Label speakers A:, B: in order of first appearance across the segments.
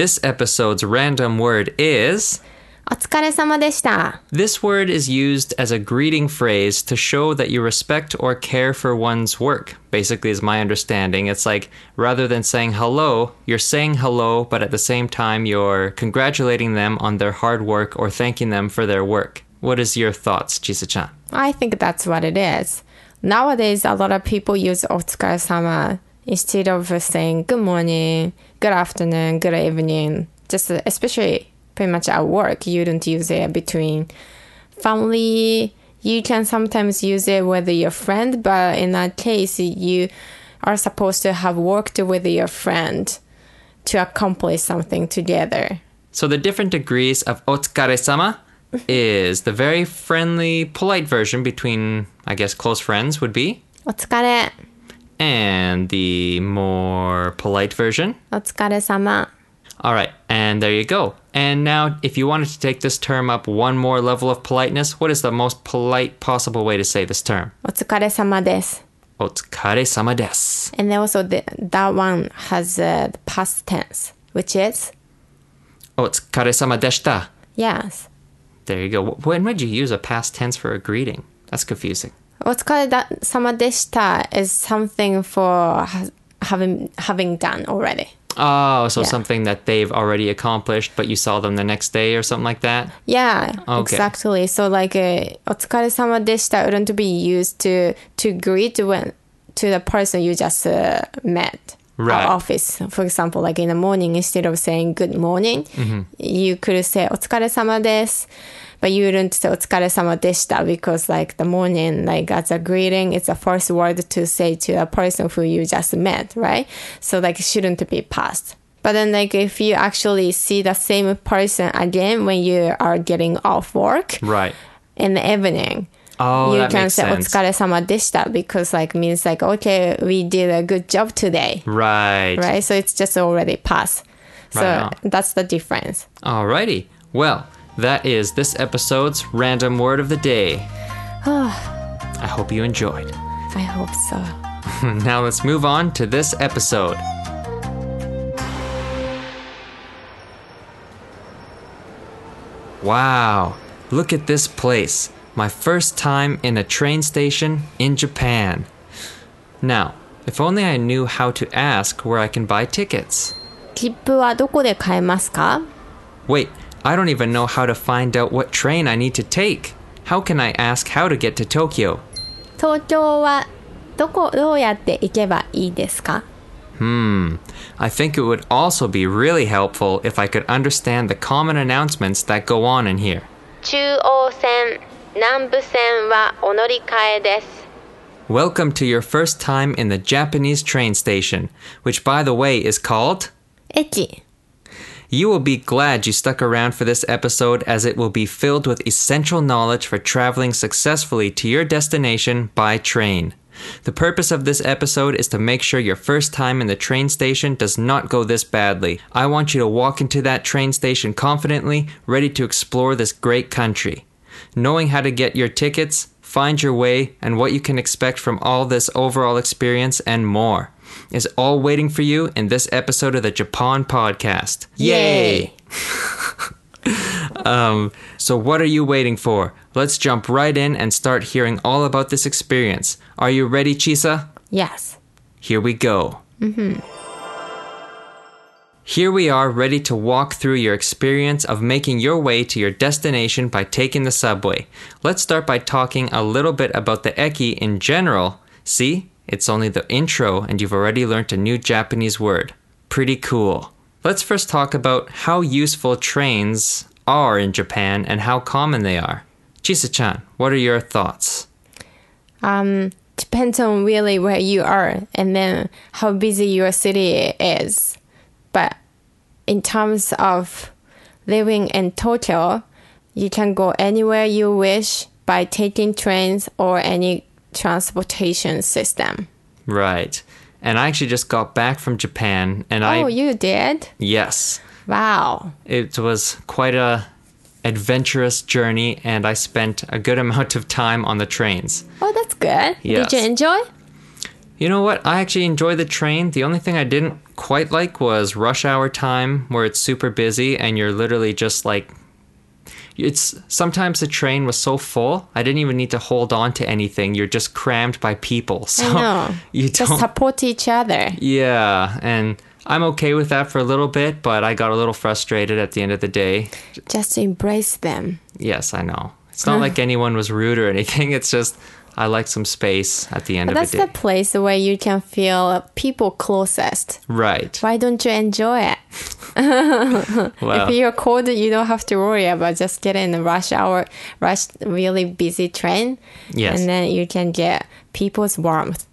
A: This episode's random word is.
B: お疲れ様でした。
A: This word is used as a greeting phrase to show that you respect or care for one's work. Basically, is my understanding. It's like rather than saying hello, you're saying hello, but at the same time, you're congratulating them on their hard work or thanking them for their work. What is your thoughts, Chisa-chan?
B: I think that's what it is. Nowadays, a lot of people use お疲れ様 instead of saying good morning, good afternoon, good evening. Just uh, especially pretty much at work, you don't use it between family. You can sometimes use it with your friend, but in that case, you are supposed to have worked with your friend to accomplish something together.
A: So the different degrees of otsukaresama is the very friendly, polite version between, I guess, close friends would be.
B: Otsukare
A: and the more polite version
B: お疲れ様。
A: All right, and there you go. And now, if you wanted to take this term up one more level of politeness, what is the most polite possible way to say this term?
B: お疲れ様です。
A: Otsukare-sama desu.
B: And then also the, that one has uh, the past tense, which is
A: Otsukare-sama deshita.
B: yes.
A: There you go. When would you use a past tense for a greeting? That's confusing.
B: お疲れだ様でした is something for ha- having having done already.
A: Oh, so
B: Yeah.
A: something that they've already accomplished, but you saw them the next day or something like that?
B: Yeah,
A: Okay.
B: exactly. So like uh, お疲れ様でした wouldn't be used to to greet when to the person you just uh, met.
A: Right.
B: At office, for example, like in the morning, instead of saying good morning,
A: Mm-hmm.
B: you could say お疲れ様です. But you wouldn't say お疲れ様でした because like the morning, like as a greeting, it's the first word to say to a person who you just met, right? So like it shouldn't be past. But then like if you actually see the same person again when you are getting off work
A: Right.
B: in the evening,
A: Oh,
B: you
A: that
B: can
A: makes
B: say お
A: sense.
B: 疲れ様でした because like means like okay, we did a good job today,
A: Right.
B: right? So it's just already past. So
A: Right on.
B: that's the difference.
A: Alrighty. Well, that is this episode's random word of the day. I hope you enjoyed.
B: I hope so.
A: Now let's move on to this episode. Wow, look at this place. My first time in a train station in Japan. Now, if only I knew how to ask where I can buy tickets.
B: 切符はどこで買えますか
A: Wait, I don't even know how to find out what train I need to take. How can I ask how to get to Tokyo?
B: 東京はどこどうやって行けばいいですか
A: Hmm. I think it would also be really helpful if I could understand the common announcements that go on in here.
B: 中央線、
A: Welcome to your first time in the Japanese train station, which by the way is called
B: eki.
A: You will be glad you stuck around for this episode as it will be filled with essential knowledge for traveling successfully to your destination by train. The purpose of this episode is to make sure your first time in the train station does not go this badly. I want you to walk into that train station confidently, ready to explore this great country. Knowing how to get your tickets, find your way, and what you can expect from all this overall experience and more is all waiting for you in this episode of the Japan Podcast. Yay! um, so, what are you waiting for? Let's jump right in and start hearing all about this experience. Are you ready, Chisa?
B: Yes.
A: Here we go. Here we are ready to walk through your experience of making your way to your destination by taking the subway. Let's start by talking a little bit about the eki in general. See, it's only the intro and you've already learned a new Japanese word. Pretty cool. Let's first talk about how useful trains are in Japan and how common they are. Chisa-chan, what are your thoughts?
B: Um, depends on really where you are and then how busy your city is. But in terms of living in Tokyo, you can go anywhere you wish by taking trains or any transportation system.
A: Right. And I actually just got back from Japan and I
B: oh, you did?
A: yes,
B: Wow.
A: it was quite a adventurous journey and I spent a good amount of time on the trains.
B: Oh, that's good.
A: Yes.
B: Did you enjoy?
A: You know what? I actually enjoy the train. The only thing I didn't quite like was rush hour time where it's super busy and you're literally just like it's sometimes the train was so full I didn't even need to hold on to anything. You're just crammed by people. So
B: I know.
A: you
B: Just support each other.
A: Yeah, and I'm okay with that for a little bit, but I got a little frustrated at the end of the day.
B: Just embrace them.
A: Yes, I know. It's not like anyone was rude or anything. It's just I like some space at the end
B: But
A: of the day.
B: that's the place where you can feel people closest.
A: right.
B: Why don't you enjoy it?
A: Well,
B: If you're cold, you don't have to worry about just getting a rush hour, rush really busy train.
A: Yes.
B: And then you can get people's warmth.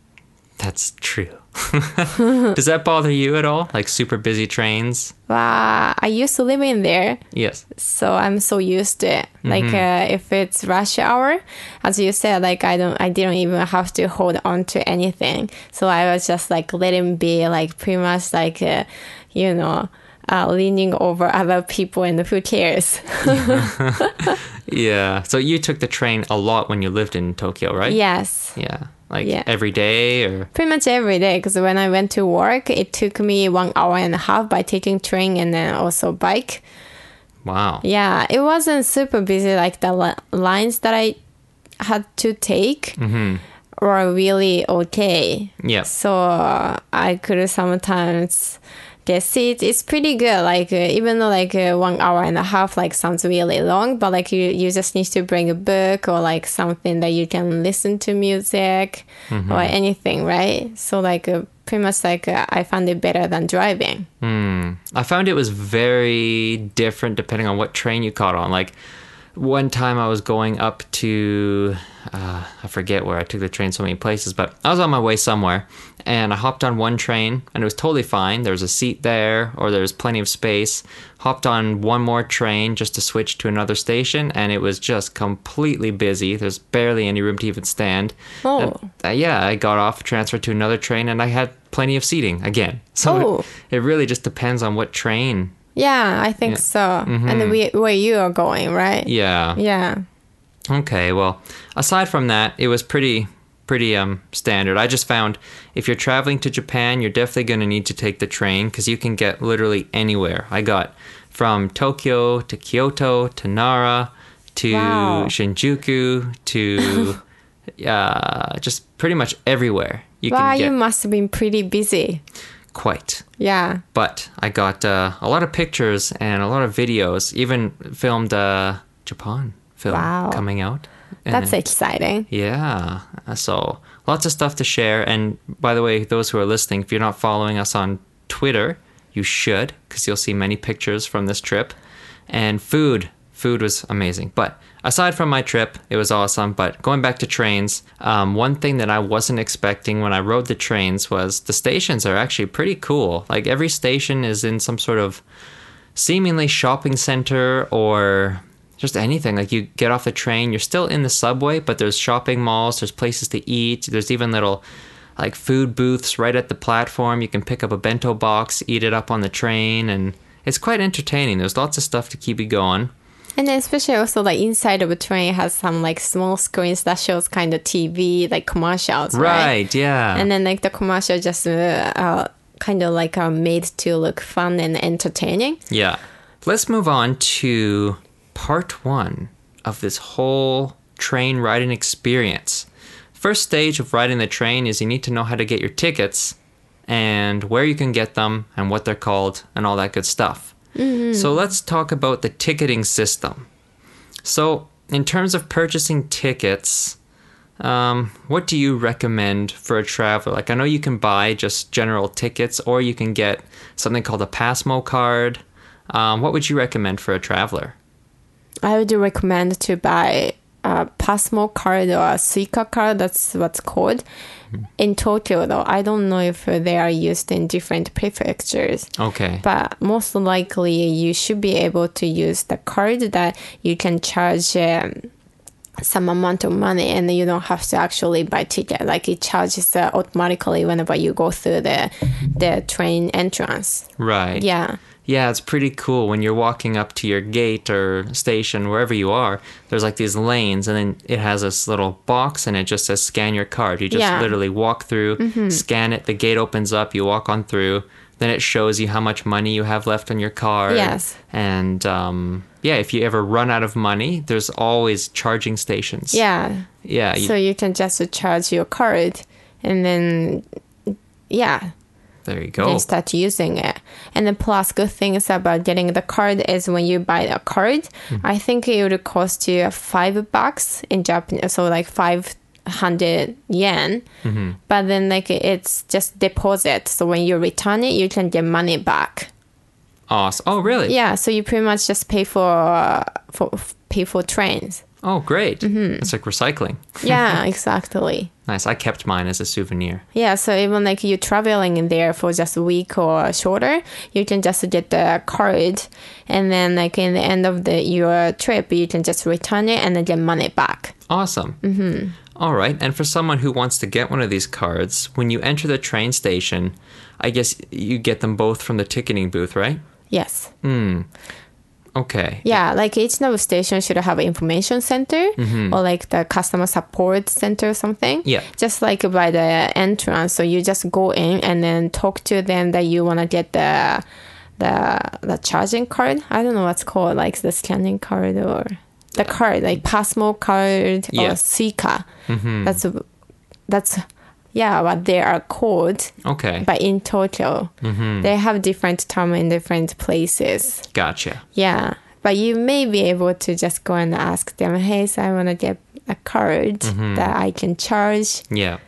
A: that's true. Does that bother you at all? Like super busy trains?
B: Wow, I used to live in there,
A: Yes.
B: so I'm so used to it. Like
A: Mm-hmm.
B: uh, if it's rush hour, as you said, like I don't, I didn't even have to hold on to anything. So I was just like letting be, like pretty much like, uh, you know, uh, leaning over other people, and who cares?
A: Yeah. So you took the train a lot when you lived in Tokyo, right?
B: yes.
A: Yeah. Like
B: Yeah.
A: every day or
B: Pretty much every day, because when I went to work, it took me one hour and a half by taking train and then also bike.
A: wow.
B: Yeah, it wasn't super busy. Like the li- lines that I had to take mm-hmm. were really okay.
A: Yeah.
B: So I could sometimes get seats. It's pretty good. Like uh, even though like uh, one hour and a half like sounds really long, but like you you just need to bring a book or like something that you can listen to music or anything, right? So like uh, pretty much like uh, I found it better than driving.
A: I found it was very different depending on what train you caught on. Like one time I was going up to, uh, I forget where I took the train so many places, but I was on my way somewhere and I hopped on one train and it was totally fine. There was a seat there or there was plenty of space. Hopped on one more train just to switch to another station and it was just completely busy. There's barely any room to even stand.
B: Oh.
A: And, uh, yeah, I got off, transferred to another train, and I had plenty of seating again. So
B: Oh.
A: it, it really just depends on what train.
B: Yeah, I think so. And we, where you are going, right?
A: Yeah.
B: Yeah.
A: Okay. Well, aside from that, it was pretty pretty um standard. I just found if you're traveling to Japan, you're definitely going to need to take the train because you can get literally anywhere. I got from Tokyo to Kyoto to Nara to
B: Wow.
A: Shinjuku to uh, just pretty much everywhere you
B: Wow,
A: can get.
B: you must have been pretty busy.
A: Quite.
B: Yeah.
A: but I got uh, a lot of pictures and a lot of videos. Even filmed a Japan film
B: Wow.
A: coming out. And-
B: That's exciting.
A: yeah. So lots of stuff to share. And by the way, those who are listening, if you're not following us on Twitter, you should because you'll see many pictures from this trip. And food, food was amazing. But aside from my trip, it was awesome. But going back to trains, um, one thing that I wasn't expecting when I rode the trains was the stations are actually pretty cool. Like every station is in some sort of seemingly shopping center or just anything. Like you get off the train, you're still in the subway, but there's shopping malls, there's places to eat, there's even little like food booths right at the platform. You can pick up a bento box, eat it up on the train, and it's quite entertaining. There's lots of stuff to keep you going.
B: And then especially also like inside of a train has some like small screens that shows kind of TV like commercials, right?
A: Right, yeah.
B: And then like the commercial just uh, uh, kind of like are made to look fun and entertaining.
A: Yeah. Let's move on to part one of this whole train riding experience. First stage of riding the train is you need to know how to get your tickets and where you can get them and what they're called and all that good stuff. So let's talk about the ticketing system. So, in terms of purchasing tickets, um, what do you recommend for a traveler? Like, I know you can buy just general tickets, or you can get something called a PASMO card. Um, what would you recommend for a traveler?
B: I would recommend to buy a PASMO card or a Suica card. That's what's called. In Tokyo, though, I don't know if they are used in different prefectures.
A: Okay.
B: But most likely, you should be able to use the card that you can charge um, some amount of money, and you don't have to actually buy ticket. Like it charges uh, automatically whenever you go through the the train entrance.
A: Right.
B: Yeah.
A: Yeah, it's pretty cool when you're walking up to your gate or station, wherever you are. There's like these lanes, and then it has this little box, and it just says scan your card. You just
B: Yeah. Mm-hmm.
A: literally walk through, scan it, the gate opens up, you walk on through. Then it shows you how much money you have left on your card.
B: Yes.
A: And um, yeah, if you ever run out of money, there's always charging stations.
B: Yeah.
A: Yeah. you-
B: So you can just charge your card and then, yeah,
A: there you go.
B: start using it. And the plus good things about getting the card is when you buy a card,
A: Hmm.
B: I think it would cost you five bucks in Japanese, so like five hundred yen.
A: Mm-hmm.
B: But then like it's just deposit, so when you return it, you can get money back.
A: Awesome. Oh, really?
B: Yeah, so you pretty much just pay for for pay for trains.
A: Oh, great.
B: Mm-hmm.
A: It's like recycling.
B: Yeah, exactly.
A: Nice. I kept mine as a souvenir.
B: Yeah, so even like you're traveling in there for just a week or shorter, you can just get the card, and then like in the end of the your trip, you can just return it and then get money back.
A: Awesome. Mm-hmm. All right. And for someone who wants to get one of these cards, when you enter the train station, I guess you get them both from the ticketing booth, right?
B: Yes.
A: Okay.
B: Yeah, like each Nobu station should have an information center mm-hmm. or like the customer support center or something.
A: Yeah.
B: Just like by the entrance, so you just go in and then talk to them that you want to get the the the charging card. I don't know what's called, like the scanning card or the card, like PASMO card
A: Yeah.
B: or Suica. Mm-hmm. That's that's yeah, but they are called.
A: Okay.
B: But in Tokyo, mm-hmm. they have different term in different places.
A: Gotcha.
B: Yeah, but you may be able to just go and ask them, hey, so I want to get a card mm-hmm. that I can charge.
A: Yeah.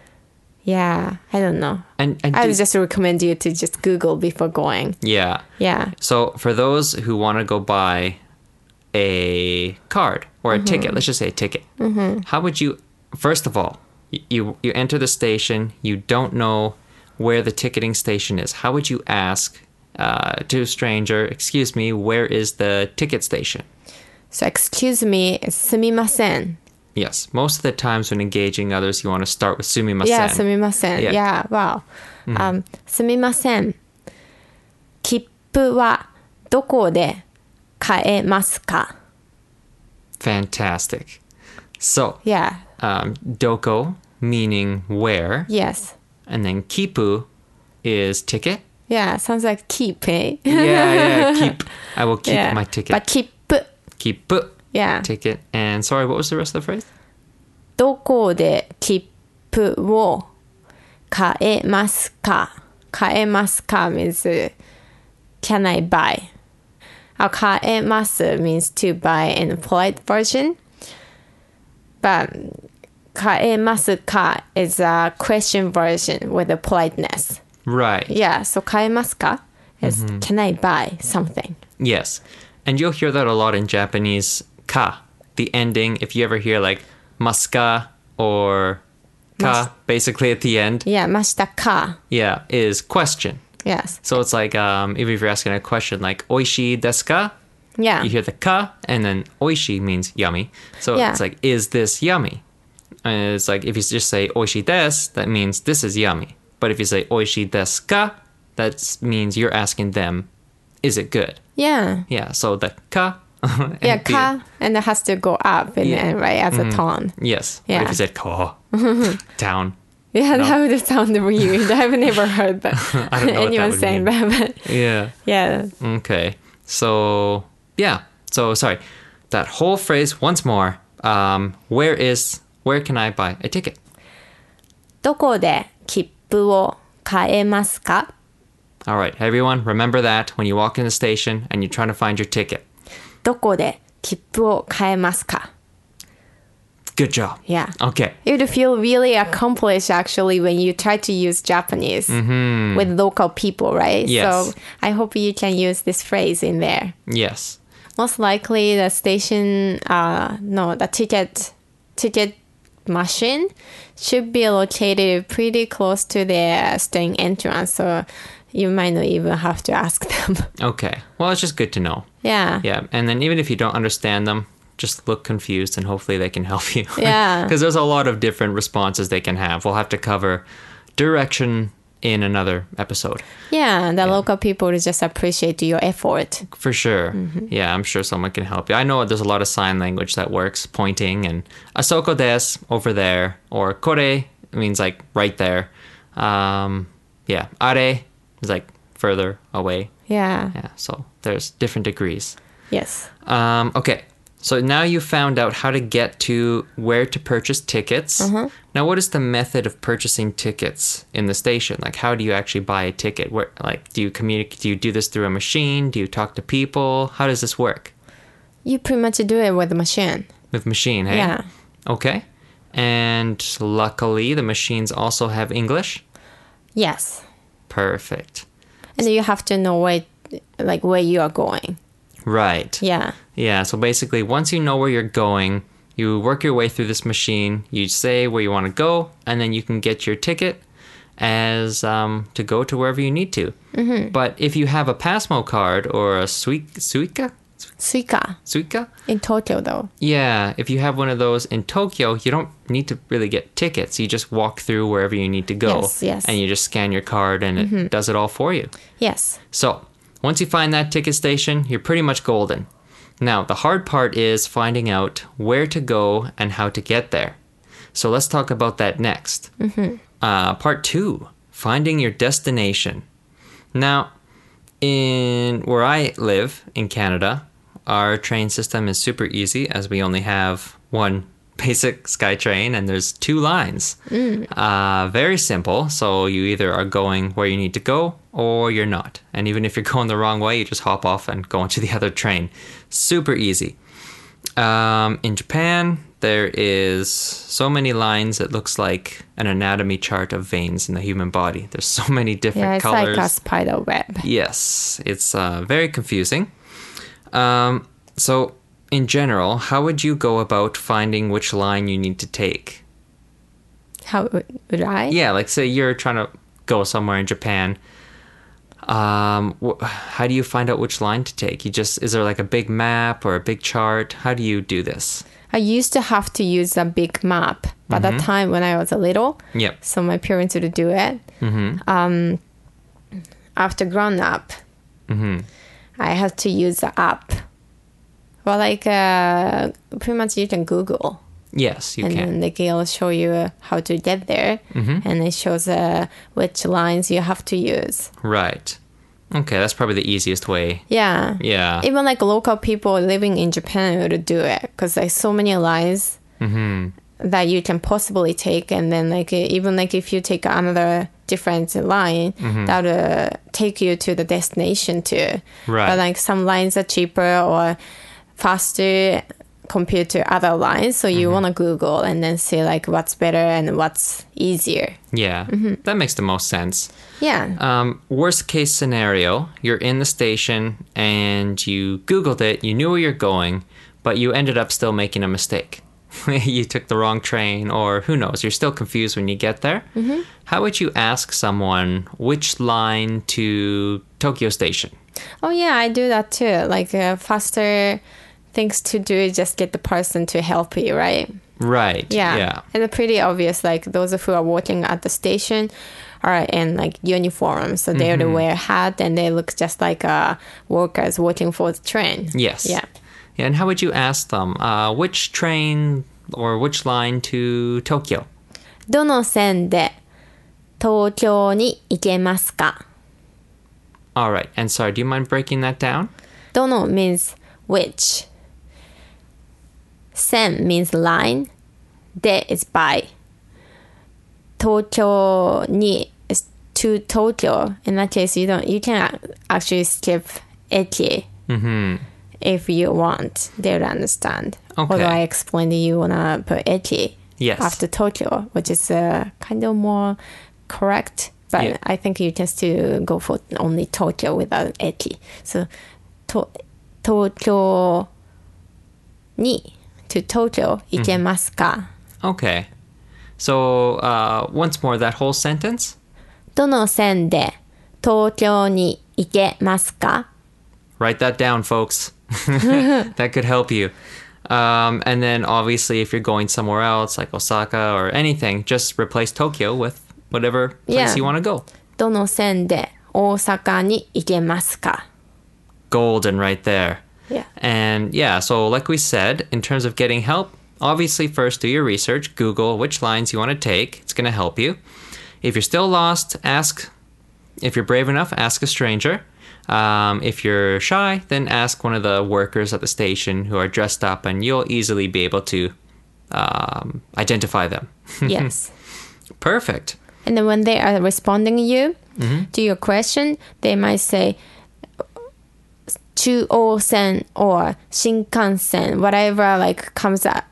B: Yeah, I don't know.
A: And, and
B: I
A: do-
B: just recommend you to just Google before going.
A: yeah.
B: Yeah.
A: So for those who want to go buy a card or a
B: Mm-hmm.
A: ticket, let's just say a ticket, mm-hmm. how would you? First of all, you you enter the station. You don't know where the ticketing station is. How would you ask uh, to a stranger? Excuse me, where is the ticket station?
B: So, excuse me, すみません.
A: Yes, most of the times when engaging others, you want to start with sumimasen.
B: Yeah, すみません.
A: Yeah.
B: Yeah, wow. Um, すみません。切符はどこで買えますか
A: Fantastic. So,
B: Yeah,
A: um, doko meaning where.
B: Yes.
A: And then kippu is ticket.
B: Yeah, sounds like keep, eh?
A: yeah, yeah, keep. I will keep
B: yeah.
A: my ticket.
B: But keep.
A: Keep.
B: Yeah.
A: Ticket. And sorry, what was the rest of the phrase?
B: どこで切符を買えますか買えますか means uh, can I buy? 買えます means to buy in polite version. But kaemasu eh, is a question version with a politeness.
A: Right.
B: Yeah. So kaemasu eh, ka is mm-hmm. can I buy something?
A: Yes. And you'll hear that a lot in Japanese ka, the ending. If you ever hear like maska or ka basically at the end.
B: Yeah, mashita ka.
A: Yeah, is question.
B: Yes.
A: So it's like um, if you're asking a question like oishi desu ka,
B: yeah.
A: you hear the ka, and then oishi means yummy. So
B: Yeah.
A: it's like, is this yummy? And it's like if you just say oishi des, that means this is yummy. But if you say oishi des ka, that means you're asking them, is it good?
B: Yeah.
A: Yeah. So the ka. and
B: Yeah, ka, and it has to go up in
A: Yeah.
B: right, as a mm-hmm. tone.
A: Yes. But
B: Yeah.
A: if you said ka, down.
B: Yeah, that would sound weird. I've never heard that.
A: I don't know what that
B: anyone saying that, but
A: Yeah.
B: yeah.
A: Okay. So yeah. So sorry. That whole phrase once more. Um, where is where can I buy a ticket?
B: どこで切符を買えますか
A: All right, everyone, remember that when you walk in the station and you're trying to find your ticket.
B: どこで切符を買えますか
A: Good job.
B: Yeah.
A: Okay.
B: You would feel really accomplished actually when you try to use Japanese with local people, right?
A: Mm-hmm. Yes.
B: So I hope you can use this phrase in there.
A: Yes.
B: Most likely the station, uh, no, the ticket, ticket machine should be located pretty close to the station entrance. So you might not even have to ask them.
A: Okay. Well, it's just good to know.
B: yeah.
A: Yeah. And then even if you don't understand them, just look confused and hopefully they can help you.
B: Yeah.
A: Because there's a lot of different responses they can have. We'll have to cover direction in another episode.
B: Yeah, the local people just appreciate your effort.
A: For sure. Yeah, I'm sure someone can help you. I know there's a lot of sign language that works, pointing and asoko des over there, or kore means like right there. Um, yeah, are is like further away.
B: Yeah.
A: Yeah, so there's different degrees.
B: Yes.
A: Um, okay, so now you found out how to get to where to purchase tickets. Mm-hmm. Now, what is the method of purchasing tickets in the station? Like, how do you actually buy a ticket? Where, like, do you communicate? Do you do this through a machine? Do you talk to people? How does this work
B: You pretty much do it with a machine.
A: with machine? Hey?
B: Yeah.
A: Okay. And luckily, the machines also have English.
B: Yes.
A: Perfect.
B: And you have to know where, like where you are going.
A: Right.
B: Yeah.
A: Yeah, so basically, once you know where you're going, you work your way through this machine, you say where you want to go, and then you can get your ticket as um, to go to wherever you need to. Mm-hmm. But if you have a PASMO card or a Suica, Suica,
B: Suica
A: Suica,
B: in Tokyo though.
A: yeah, if you have one of those in Tokyo, you don't need to really get tickets. You just walk through wherever you need to go,
B: Yes, yes.
A: and you just scan your card, and it does it all for you.
B: Yes.
A: So, once you find that ticket station, you're pretty much golden. Now, the hard part is finding out where to go and how to get there. So, let's talk about that next. Uh, part two finding your destination. Now, in where I live in Canada, our train system is super easy as we only have one basic SkyTrain and there's two lines. Uh, very simple. So you either are going where you need to go or you're not. And even if you're going the wrong way, you just hop off and go into the other train. Super easy. Um, in Japan, there is so many lines. It looks like an anatomy chart of veins in the human body. There's so many different
B: Yeah, it's
A: colors.
B: like a spider web.
A: Yes, it's uh, very confusing. Um, so, in general, how would you go about finding which line you need to take?
B: How would I?
A: Yeah, like say you're trying to go somewhere in Japan. Um, wh- how do you find out which line to take? You just is there like a big map or a big chart? How do you do this?
B: I used to have to use a big map, but
A: Mm-hmm.
B: that time when I was a little,
A: Yep.
B: so my parents would do it.
A: Mm-hmm.
B: Um, after grown up,
A: Mm-hmm.
B: I had to use the app. Well, like uh, pretty much you can Google,
A: Yes, you
B: and
A: can.
B: then they will show you how to get there,
A: Mm-hmm.
B: and it shows uh, which lines you have to use.
A: Right. Okay, that's probably the easiest way.
B: Yeah.
A: Yeah.
B: Even like local people living in Japan would do it because there's so many lines
A: mm-hmm.
B: that you can possibly take, and then like even like if you take another different line,
A: Mm-hmm.
B: that will take you to the destination too.
A: Right.
B: But like some lines are cheaper or faster compared to other lines, so
A: Mm-hmm.
B: you want to Google and then see like what's better and what's easier.
A: Yeah, that makes the most sense.
B: Yeah.
A: Um, worst case scenario, you're in the station and you Googled it, you knew where you're going, but you ended up still making a mistake. you took the wrong train, or who knows, you're still confused when you get there. How would you ask someone which line to Tokyo Station?
B: Oh yeah, I do that too. Like uh, faster things to do is just get the person to help you, right?
A: Right.
B: Yeah.
A: Yeah.
B: And it's pretty obvious, like those who are working at the station are in like uniform. So they
A: Mm-hmm.
B: would wear hat and they look just like uh, workers working for the train.
A: Yes.
B: Yeah.
A: Yeah, and how would you ask them uh, which train or which line to Tokyo?
B: どの線で東京に行けますか
A: All right. And sorry, do you mind breaking that down?
B: どの means which. Sen means line. De is by. Tokyo ni is to Tokyo. In that case, you don't you can actually skip ete
A: mm-hmm.
B: if you want. They will understand.
A: Okay.
B: Although I explained you wanna put ete
A: yes.
B: after Tokyo, which is uh, kind of more correct. But
A: yeah.
B: I think you just to go for only Tokyo without ete. So to Tokyo ni to Tokyo 行けますか、
A: Okay. So, uh, once more, that whole sentence?
B: どの線で東京に行けますか
A: Write that down, folks. that could help you. Um, and then, obviously, if you're going somewhere else, like Osaka or anything, just replace Tokyo with whatever place
B: Yeah.
A: you want to go.
B: どの線で大阪に行けますか
A: Golden right there.
B: Yeah.
A: And yeah, so like we said, in terms of getting help, obviously first do your research, Google which lines you want to take. It's going to help you. If you're still lost, ask. If you're brave enough, ask a stranger. Um, if you're shy, then ask one of the workers at the station who are dressed up, and you'll easily be able to um, identify them.
B: Yes.
A: Perfect.
B: And then when they are responding you to your question, they might say Chuosen oh or Shinkansen, whatever like comes up,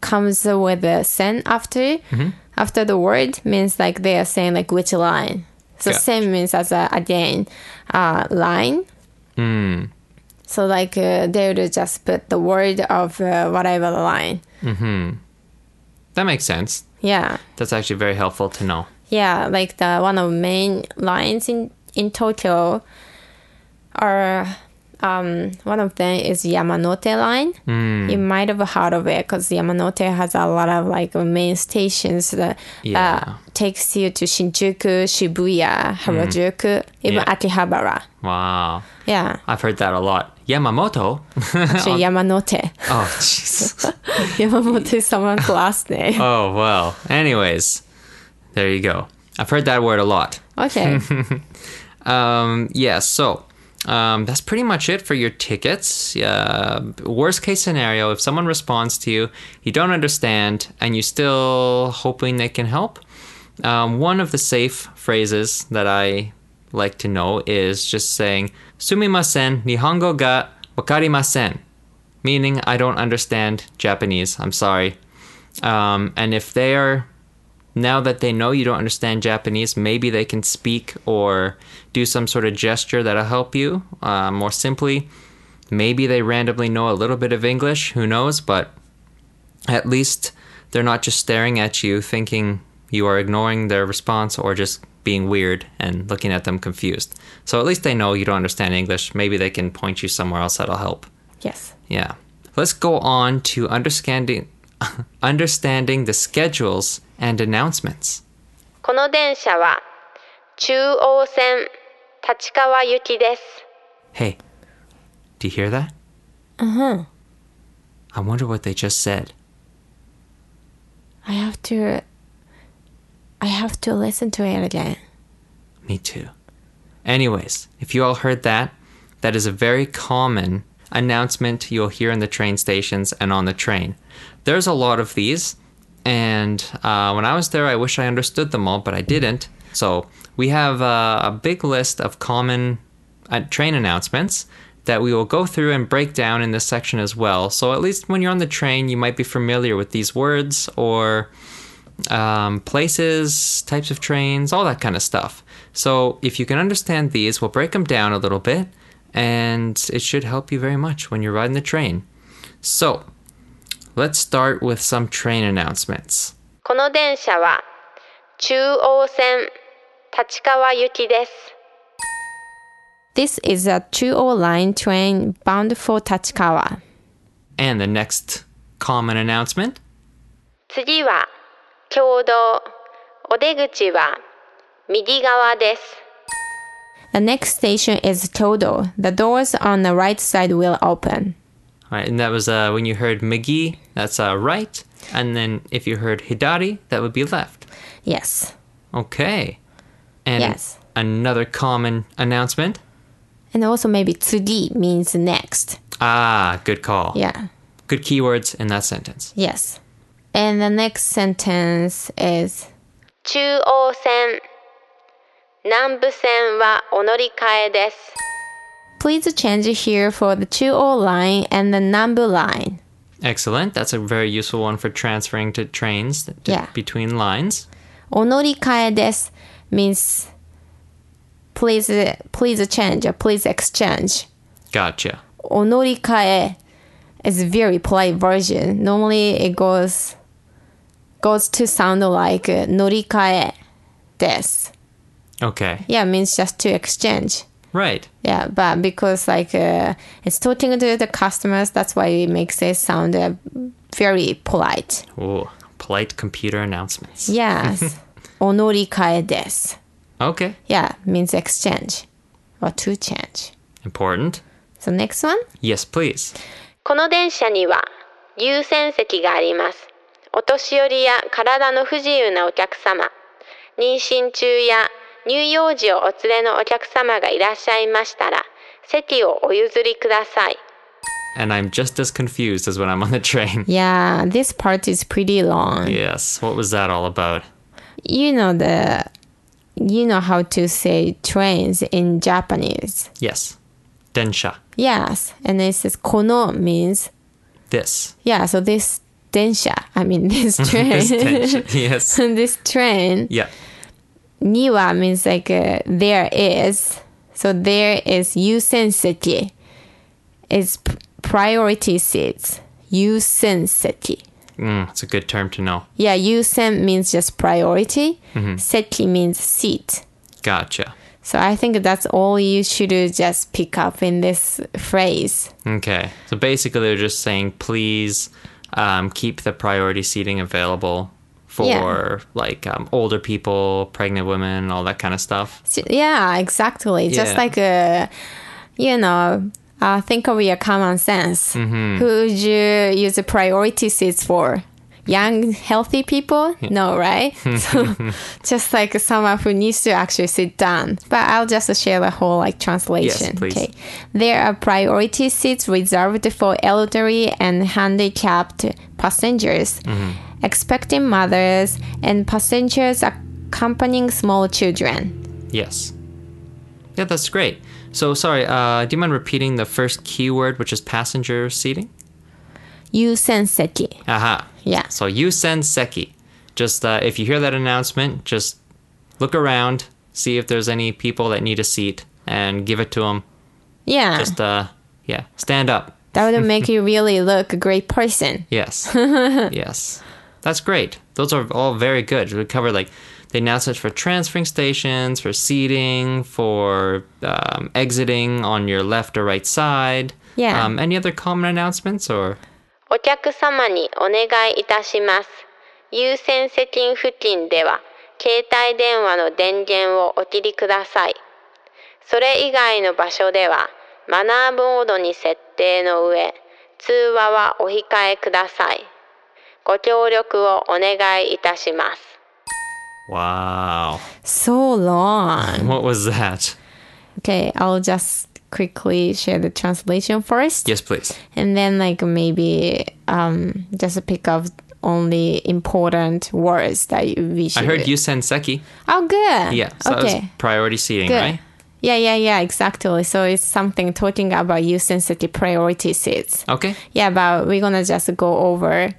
B: comes with the sen after mm-hmm. after the word means like they are saying like which line. So
A: yeah.
B: sen means as a again uh, line.
A: Mm.
B: So like uh, they would just put the word of uh, whatever line. Mm-hmm.
A: That makes sense.
B: Yeah.
A: That's actually very helpful to know.
B: Yeah, like the one of main lines in in Tokyo are um, one of them is Yamanote line. You might have heard of it because Yamanote has a lot of like main stations that
A: Yeah.
B: uh, takes you to Shinjuku, Shibuya, Harajuku, even
A: Yeah.
B: Akihabara.
A: Wow.
B: Yeah,
A: I've heard that a lot. Yamamoto.
B: actually Yamanote.
A: oh, jeez.
B: Yamamoto is someone's last name.
A: Oh, well. Anyways, there you go. I've heard that word a lot.
B: Okay.
A: Um, yeah, so um, that's pretty much it for your tickets. Uh, worst case scenario, if someone responds to you, you don't understand, and you're still hoping they can help, um, one of the safe phrases that I like to know is just saying, Sumimasen, Nihongo ga wakarimasen, meaning I don't understand Japanese. I'm sorry. Um, and if they are now that they know you don't understand Japanese, maybe they can speak or do some sort of gesture that'll help you. Uh, more simply, maybe they randomly know a little bit of English, who knows, but at least they're not just staring at you thinking you are ignoring their response or just being weird and looking at them confused. So at least they know you don't understand English. Maybe they can point you somewhere else that'll help.
B: yes.
A: Yeah. Let's go on to understanding understanding the schedules and announcements.
B: この電車は中央線立川行きです。
A: Hey, do you hear that?
B: Uh huh.
A: I wonder what they just said.
B: I have to. I have to listen to it again.
A: Me too. Anyways, if you all heard that, that is a very common announcement you'll hear in the train stations and on the train. There's a lot of these, and uh, when I was there, I wish I understood them all, but I didn't. So we have uh, a big list of common uh, train announcements that we will go through and break down in this section as well. So at least when you're on the train, you might be familiar with these words or um, places, types of trains, all that kind of stuff. So if you can understand these, we'll break them down a little bit, and it should help you very much when you're riding the train. So let's start with some train announcements.
B: この電車は中央線立川行きです。This is a 中央 line train bound for Tachikawa.
A: And the next common announcement
B: 次は共同お出口は右側です。The next station is Kyodo. The doors on the right side will open.
A: And that was uh, when you heard migi, that's uh, right. And then if you heard Hidari, that would be left.
B: Yes.
A: Okay. And
B: yes.
A: another common announcement.
B: And also maybe tsugi means next.
A: Ah, good call.
B: Yeah.
A: Good keywords in that sentence.
B: Yes. And the next sentence is 中央線、南部線はお乗り換えです。Please change here for the Chuo line and the Nambu line.
A: Excellent. That's a very useful one for transferring to trains to
B: yeah.
A: between lines.
B: Onorikae desu means please please change please exchange.
A: Gotcha.
B: Onorikae is a very polite version. Normally it goes goes to sound like norikae desu.
A: Okay.
B: Yeah, means just to exchange.
A: Right.
B: Yeah, but because like uh, it's talking to the customers, that's why it makes it sound uh, very polite.
A: Ooh, polite computer announcements.
B: Yes. お乗り換えです
A: Okay.
B: Yeah, means exchange or to change.
A: Important.
B: So next one.
A: Yes, please.
B: この電車には優先席があります。お年寄りや体の不自由なお客様、妊娠中や 乳幼児をお連れのお客様がいらっしゃいましたら、席をお譲りください。
A: And I'm just as confused as when I'm on the train.
B: Yeah, this part is pretty long.
A: Yes. What was that all about?
B: You know the you know how to say trains in Japanese.
A: Yes. Densha.
B: Yes, and it says kono means
A: This.
B: yeah. So this densha, I mean this train,
A: This densha. Yes.
B: this train.
A: Yeah.
B: Niwa means like uh, there is. So there is yusenseki. It's p- priority seats. Yusenseki.
A: Mm, it's a good term to know.
B: Yeah, yusen means just priority. Seki means seat.
A: Gotcha.
B: So I think that's all you should just pick up in this phrase.
A: Okay. So basically, they're just saying, please um, keep the priority seating available for
B: Yeah.
A: like um, older people, pregnant women, all that kind of stuff.
B: So- Yeah, exactly. Just like a, you know, uh, think of your common sense.
A: Mm-hmm.
B: Who would you use the priority seats for? Young, healthy people? No, right? so just like someone who needs to actually sit down. But I'll just share the whole like translation.
A: please.
B: Okay. There are priority seats reserved for elderly and handicapped passengers,
A: Mm-hmm.
B: expecting mothers, and passengers accompanying small children.
A: Yes. Yeah, that's great. So, sorry, uh, do you mind repeating the first keyword, which is passenger seating?
B: Yusenseki.
A: Aha.
B: Yeah.
A: So, Yusen Seki. Just uh, if you hear that announcement, just look around, see if there's any people that need a seat, and give it to them.
B: Yeah.
A: Just, uh, yeah, stand up.
B: that would make you really look a great person.
A: Yes. yes. That's great. Those are all very good. We cover like the announcements for transferring stations, for seating, for um, exiting on your left or right side.
B: Yeah.
A: Um, any other common announcements or?
B: お客様にお願いいたします。優先席付近では、携帯電話の電源をお切りください。それ以外の場所では、マナーボードに設定の上、通話はお控えください。ご協力をお願いいたします。
A: Wow.
B: So long.
A: What was that?
B: Okay, I'll just quickly share the translation first.
A: Yes, please.
B: and then like maybe um just a pick up only important words that you- we should
A: I heard Yusen Seki.
B: oh good
A: Yeah. So
B: okay
A: priority seating,
B: good
A: right?
B: yeah yeah yeah exactly so it's something talking about yusenseki priority seats
A: Okay.
B: yeah but we're gonna just go over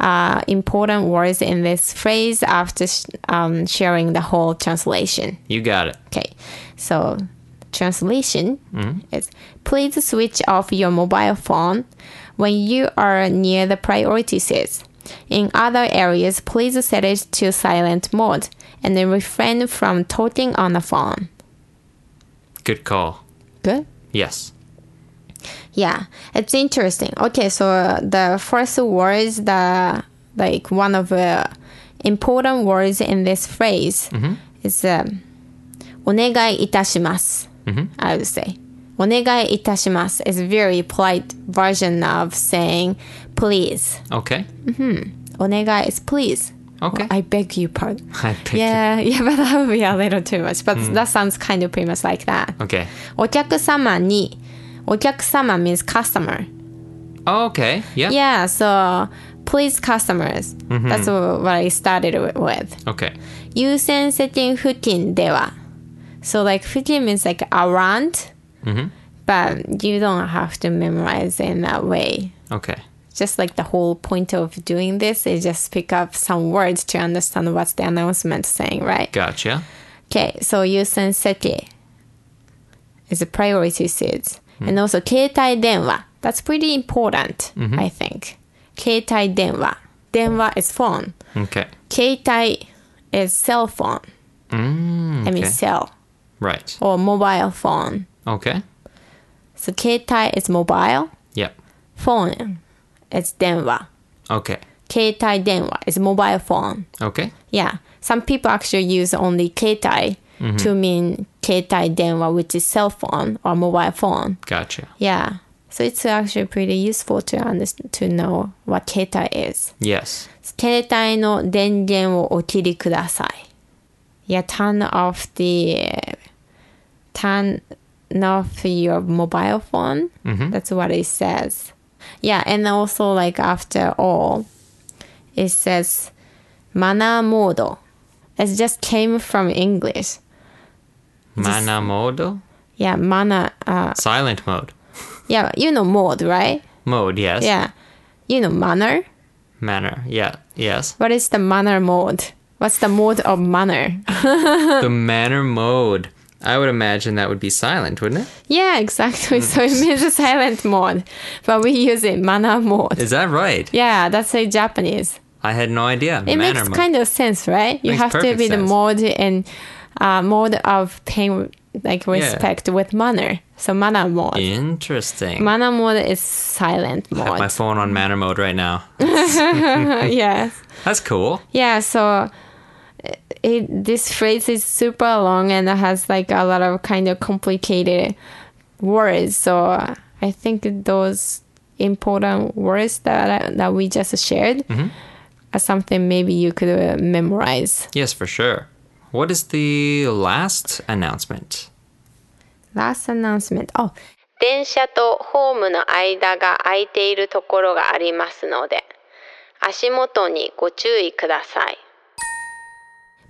B: uh, important words in this phrase after sh- um, sharing the whole translation
A: You got it.
B: Okay, so translation is please switch off your mobile phone when you are near the priority seats. In other areas, please set it to silent mode and then refrain from talking on the phone.
A: Good call.
B: Good?
A: Yes.
B: Yeah, it's interesting. Okay, so uh, the first words, the like one of the important words in this phrase is um, お願いいたします. I would say. お願いいたします is a very polite version of saying please.
A: Okay.
B: お願い is please.
A: Okay.
B: I beg you pardon.
A: I picked it.
B: Yeah, yeah, but that would be a little too much. But that sounds kind of pretty much like that.
A: Okay.
B: お客様に、お客様 means customer.
A: Oh, okay. Yeah.
B: Yeah, so please customers. That's what I started with.
A: Okay.
B: 優先席付近では so like 50 means like around, mm-hmm. but you don't have to memorize in that way.
A: Okay.
B: Just like the whole point of doing this is just pick up some words to understand what's the announcement saying, right?
A: Gotcha.
B: Okay, so yusenseki is a priority seat, Mm. And also 携帯電話 that's pretty important, mm-hmm. I think. Keitai denwa Denwa is phone.
A: Okay.
B: Keitai is cell phone.
A: Mm, okay.
B: I mean cell.
A: Right.
B: or mobile phone.
A: Okay.
B: So 携帯 is mobile.
A: Yep.
B: Phone is 電話
A: Okay.
B: 携帯電話 is mobile phone.
A: Okay.
B: Yeah. Some people actually use only 携帯 to mean 携帯電話 which is cell phone or mobile phone.
A: Gotcha.
B: Yeah. So it's actually pretty useful to understand to know what 携帯 is.
A: Yes.
B: 携帯の電源をお切りください。Yeah, turn off the turn off your mobile phone. That's what it says. Yeah, and also like after all, it says mana mode. It just came from English.
A: Mana mode?
B: Yeah, mana. Uh,
A: Silent mode.
B: yeah, you know mode, right?
A: Mode, yes.
B: Yeah, you know manner.
A: Manner. Yeah. Yes.
B: What is the manner mode? What's the mode of manner?
A: the manner mode. I would imagine that would be silent, wouldn't it?
B: Yeah, exactly. So it means a silent mode, but we use it manner mode.
A: Is that right?
B: Yeah, that's a Japanese.
A: I had no idea.
B: It
A: manner
B: makes
A: mode.
B: kind of sense, right? You
A: Makes
B: have to be the mode and uh, mode of paying like respect with manner. So manner mode.
A: Interesting.
B: Manner mode is silent
A: I have my phone on manner mode right now.
B: yes.
A: That's cool.
B: Yeah, so it, this phrase is super long and it has like a lot of kind of complicated words. So I think those important words that that we just shared are something maybe you could uh, memorize.
A: Yes, for sure. What is the last announcement?
B: Last announcement. Oh. 電車とホームの間が空いているところがありますので、足元にご注意ください。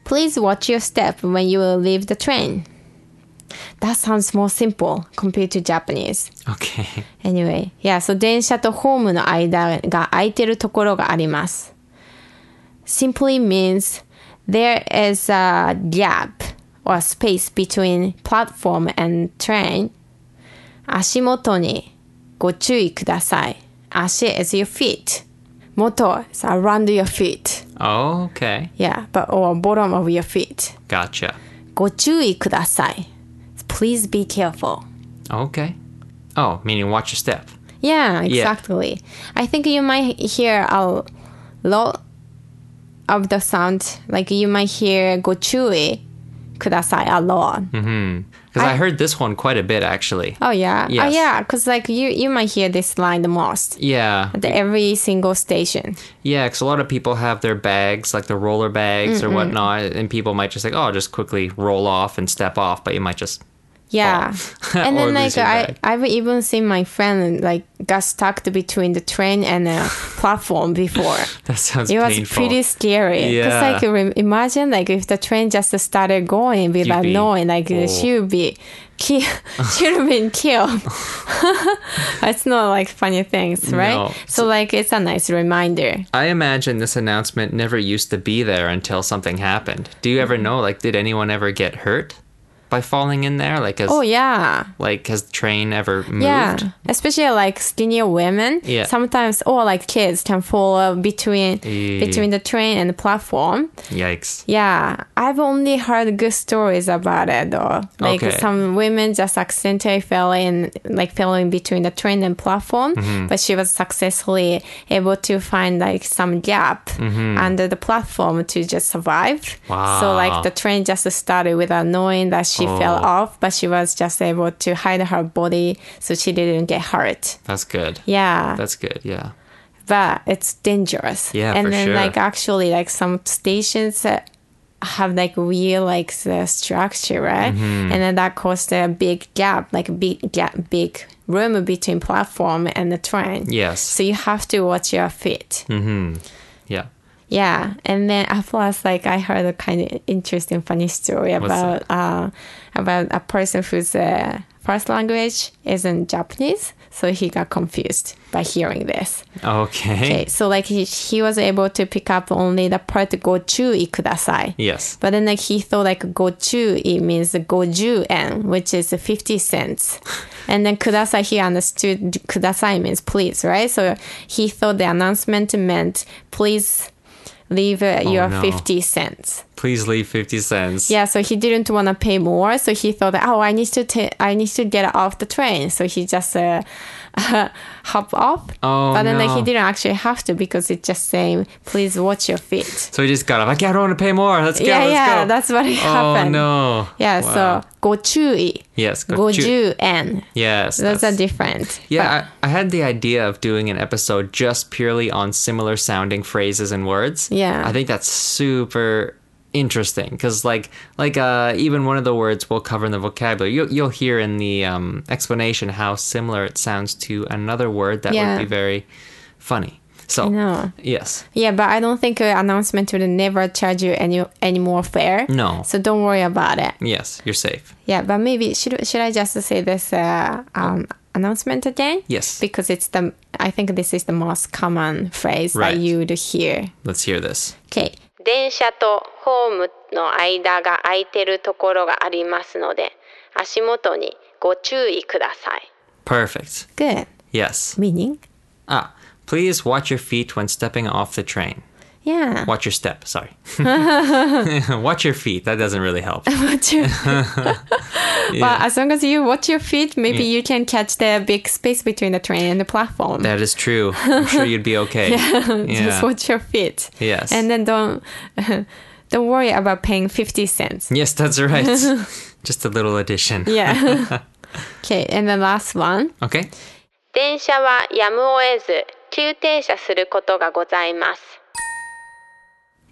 B: Please watch your step when you leave the train. That sounds more simple compared to Japanese.
A: Okay.
B: Anyway, yeah, so 電車とホームの間が空いてるところがあります。Simply means there is a gap or space between platform and train. 足元にご注意ください。足 is your feet. 元 is around your feet.
A: Oh, okay.
B: Yeah, but or bottom of your feet.
A: Gotcha.
B: ご注意ください。Please be careful.
A: Okay. Oh, meaning watch your step.
B: Yeah, exactly. I think you might hear a lot of the sound. Like you might hear ご注意ください a lot.
A: Because I, heard this one quite a bit, actually.
B: Oh yeah, oh yeah. Because like you, you might hear this line the most
A: Yeah.
B: at every single station.
A: Yeah, because a lot of people have their bags, like the roller bags or whatnot, and people might just like, oh, just quickly roll off and step off, but you might just.
B: Yeah, and then like I. I've even seen my friend like got stuck between the train and the platform before.
A: That sounds
B: It was
A: painful.
B: pretty scary. Because
A: Yeah.
B: like imagine like if the train just started going without
A: be-
B: knowing, like
A: oh.
B: she would be ki- she would have been killed. it's not like funny things, right?
A: No.
B: So like it's a nice reminder.
A: I imagine this announcement never used to be there until something happened. Do you ever
B: Mm-hmm.
A: know, like, did anyone ever get hurt by falling in there? Like, has,
B: Oh yeah.
A: like, has the train ever moved?
B: Yeah, especially like skinnier women.
A: Yeah.
B: Sometimes, or like kids can fall uh, between
A: Eh.
B: between the train and the platform.
A: Yikes.
B: Yeah, I've only heard good stories about it though. Like
A: Okay.
B: some women just accidentally fell in, like fell in between the train and platform,
A: Mm-hmm.
B: but she was successfully able to find like some gap under the platform to just survive.
A: Wow! So.
B: Like the train just started without knowing that she fell
A: Oh.
B: off, but she was just able to hide her body so she didn't get hurt.
A: That's good.
B: Yeah
A: That's good, yeah.
B: but it's dangerous.
A: Yeah,
B: and then
A: sure.
B: like actually like some stations have like real like the structure, right?
A: Mm-hmm.
B: And then that caused a big gap, like big gap, big room between platform and the train.
A: Yes.
B: So you have to watch your feet. Mhm.
A: Yeah
B: yeah and then plus like i heard a kind of interesting funny story about uh, about a person whose uh, first language isn't japanese so he got confused by hearing this.
A: Okay,
B: okay so like he, he was able to pick up only the part go chu kudasai.
A: Yes.
B: But then like he thought like go to it means go en, which is 50 cents. And then kudasai he understood kudasai means please right? So he thought the announcement meant please leave uh, your
A: no.
B: 50 cents
A: please leave 50 cents.
B: Yeah, so he didn't want to pay more. So he thought, oh, I need to ta- I need to get off the train. So he just uh, hop off.
A: Oh,
B: but then
A: no.
B: like, he didn't actually have to because it just saying, please watch your feet.
A: So he just got up. Like, yeah, I don't want to pay more. Let's go.
B: Yeah,
A: let's
B: yeah,
A: go.
B: that's what
A: oh,
B: happened.
A: Oh, no.
B: Yeah,
A: wow.
B: so gochui.
A: Yes,
B: goju en.
A: Yes.
B: Those
A: that's...
B: are different.
A: Yeah, but... I, I had the idea of doing an episode just purely on similar sounding phrases and words.
B: Yeah.
A: I think that's super interesting because like like uh even one of the words we'll cover in the vocabulary you'll, you'll hear in the um explanation how similar it sounds to another word that
B: Yeah.
A: would be very funny so
B: know.
A: yes
B: Yeah, but I don't think an announcement will never charge you any any more fare.
A: No.
B: So don't worry about it.
A: yes you're safe
B: Yeah, but maybe should should I just say this uh, um, announcement again?
A: Yes.
B: Because it's the I think this is the most common phrase
A: Right.
B: that you would hear.
A: let's hear this
B: Okay. 電車とホームの間が空いてるところがありますので、足元にご注意ください。
A: perfect
B: Good.
A: yes
B: Meaning?
A: ah please watch your feet when stepping off the train
B: Yeah.
A: Watch your step, sorry. watch your feet. That doesn't really help.
B: Watch your- But as long as you watch your feet, maybe you can catch the big space between the train and the platform.
A: That is true. I'm sure you'd be okay.
B: Just watch your feet.
A: Yes.
B: And then don't don't worry about paying 50 cents.
A: Yes, that's right. Just a little addition.
B: Yeah. okay, and the last one.
A: Okay.
B: 電車はやむを得ず急停車することがございます。